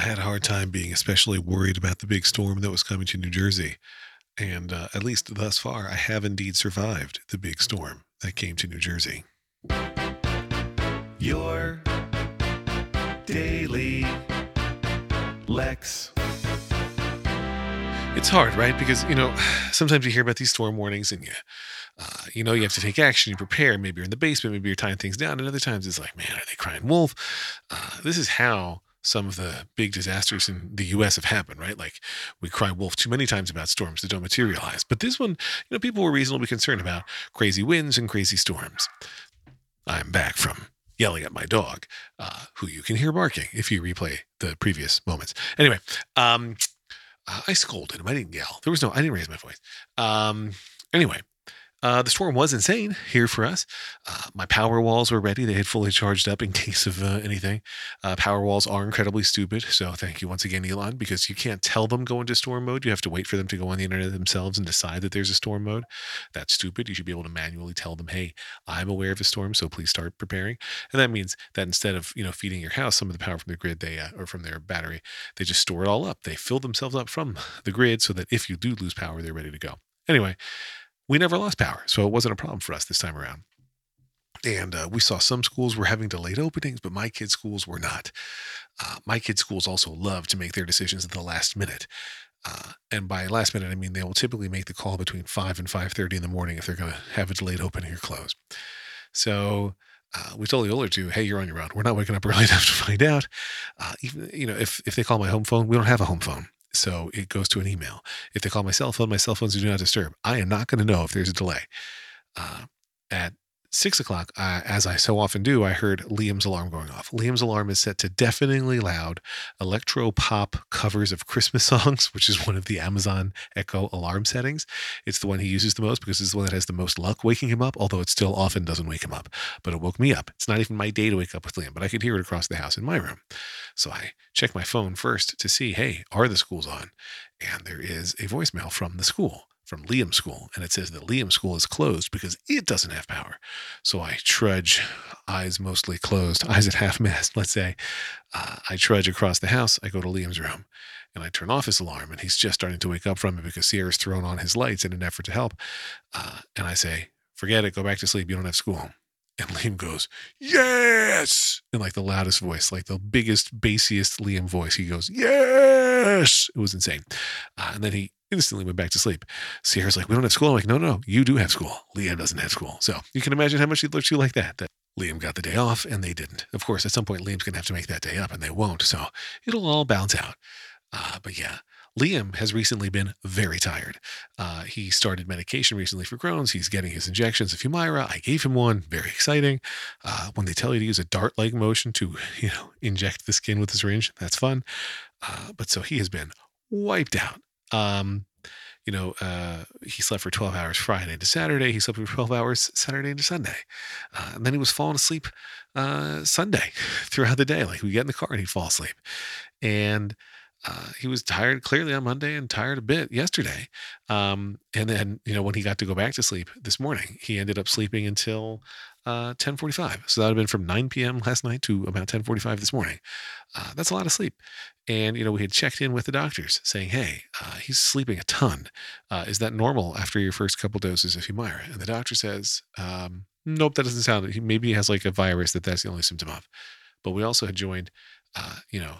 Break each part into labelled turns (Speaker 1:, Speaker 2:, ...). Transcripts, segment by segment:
Speaker 1: I had a hard time being especially worried about the big storm that was coming to New Jersey. And uh, at least thus far, I have indeed survived the big storm that came to New Jersey.
Speaker 2: Your daily Lex.
Speaker 1: It's hard, right? Because, you know, sometimes you hear about these storm warnings and you, uh, you know, you have to take action, you prepare. Maybe you're in the basement, maybe you're tying things down. And other times it's like, man, are they crying wolf? Uh, this is how some of the big disasters in the US have happened, right? Like we cry wolf too many times about storms that don't materialize. But this one, you know, people were reasonably concerned about crazy winds and crazy storms. I'm back from yelling at my dog, uh, who you can hear barking if you replay the previous moments. Anyway, um, uh, I scolded him. I didn't yell. There was no, I didn't raise my voice. Um, anyway, uh, the storm was insane here for us. Uh, my Powerwalls were ready. They had fully charged up in case of uh, anything. Uh, Powerwalls are incredibly stupid. So thank you once again, Elon, because you can't tell them go into storm mode. You have to wait for them to go on the internet themselves and decide that there's a storm mode. That's stupid. You should be able to manually tell them, hey, I'm aware of a storm, so please start preparing. And that means that instead of you know feeding your house some of the power from the grid, they uh, or from their battery, they just store it all up. They fill themselves up from the grid so that if you do lose power, they're ready to go. Anyway, we never lost power, so it wasn't a problem for us this time around. And uh, we saw some schools were having delayed openings, but my kids' schools were not. Uh, my kids' schools also love to make their decisions at the last minute. Uh, and by last minute, I mean they will typically make the call between five and five thirty in the morning if they're going to have a delayed opening or close. So uh, we told the older two, "Hey, you're on your own. We're not waking up early enough to find out." Uh, even you know, if if they call my home phone, we don't have a home phone. So it goes to an email. If they call my cell phone, my cell phone's do not disturb. I am not going to know if there's a delay. Uh, at six o'clock, uh, as I so often do, I heard Liam's alarm going off. Liam's alarm is set to deafeningly loud electro pop covers of Christmas songs, which is one of the Amazon Echo alarm settings. It's the one he uses the most because it's the one that has the most luck waking him up, although it still often doesn't wake him up. But it woke me up. It's not even my day to wake up with Liam, but I could hear it across the house in my room. So I check my phone first to see, hey, are the schools on? And there is a voicemail from the school from Liam School, and it says that Liam School is closed because it doesn't have power. So I trudge, eyes mostly closed, eyes at half mast, let's say. Uh, I trudge across the house. I go to Liam's room and I turn off his alarm, and he's just starting to wake up from it because Sierra's thrown on his lights in an effort to help. Uh, and I say, Forget it, go back to sleep. You don't have school. And Liam goes, Yes! In like the loudest voice, like the biggest, bassiest Liam voice. He goes, Yes! It was insane. Uh, and then he instantly went back to sleep. Sierra's like, We don't have school. I'm like, No, no, you do have school. Liam doesn't have school. So you can imagine how much he looked you like that. That Liam got the day off and they didn't. Of course, at some point, Liam's going to have to make that day up and they won't. So it'll all balance out. Uh, but yeah, Liam has recently been very tired. Uh, he started medication recently for Crohn's. He's getting his injections of Humira. I gave him one. Very exciting. Uh, when they tell you to use a dart-like motion to, you know, inject the skin with a syringe, that's fun. Uh, but so he has been wiped out. Um, you know, uh, he slept for 12 hours Friday to Saturday. He slept for 12 hours Saturday to Sunday. Uh, and then he was falling asleep uh, Sunday throughout the day. Like we get in the car and he'd fall asleep. And uh, he was tired clearly on Monday and tired a bit yesterday. Um, and then, you know, when he got to go back to sleep this morning, he ended up sleeping until uh, 1045. So that would have been from 9 p.m. last night to about 1045 this morning. Uh, that's a lot of sleep. And, you know, we had checked in with the doctors saying, hey, uh, he's sleeping a ton. Uh, is that normal after your first couple doses of Humira? And the doctor says, um, nope, that doesn't sound, maybe he has like a virus that that's the only symptom of. But we also had joined, uh, you know,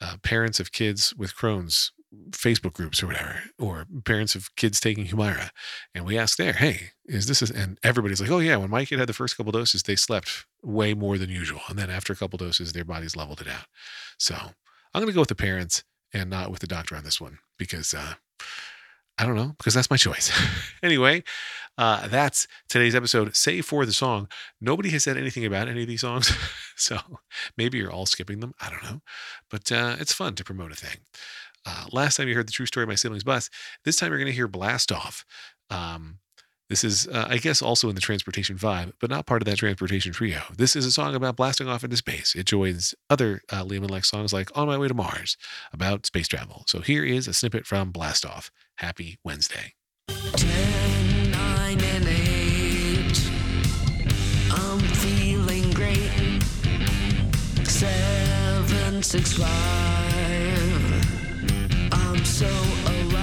Speaker 1: uh, parents of kids with Crohn's Facebook groups or whatever, or parents of kids taking Humira. And we asked there, hey, is this, a, and everybody's like, oh yeah, when my kid had the first couple doses, they slept way more than usual. And then after a couple doses, their bodies leveled it out. So I'm going to go with the parents and not with the doctor on this one because, uh, I don't know, because that's my choice. anyway, uh, that's today's episode. Save for the song. Nobody has said anything about any of these songs. so maybe you're all skipping them. I don't know. But uh, it's fun to promote a thing. Uh, last time you heard the true story of my siblings' bus. This time you're going to hear Blast Off. Um, this is, uh, I guess, also in the transportation vibe, but not part of that transportation trio. This is a song about blasting off into space. It joins other uh, and like songs like On My Way to Mars about space travel. So here is a snippet from Blast Off. Happy Wednesday.
Speaker 3: 10, 9, and 8. I'm feeling great. 7, 6, 5. I'm so alive.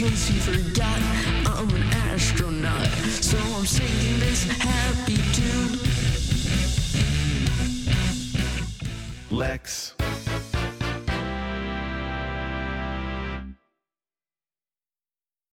Speaker 3: case you forgot, I'm an astronaut. So I'm singing this happy tune.
Speaker 2: Lex.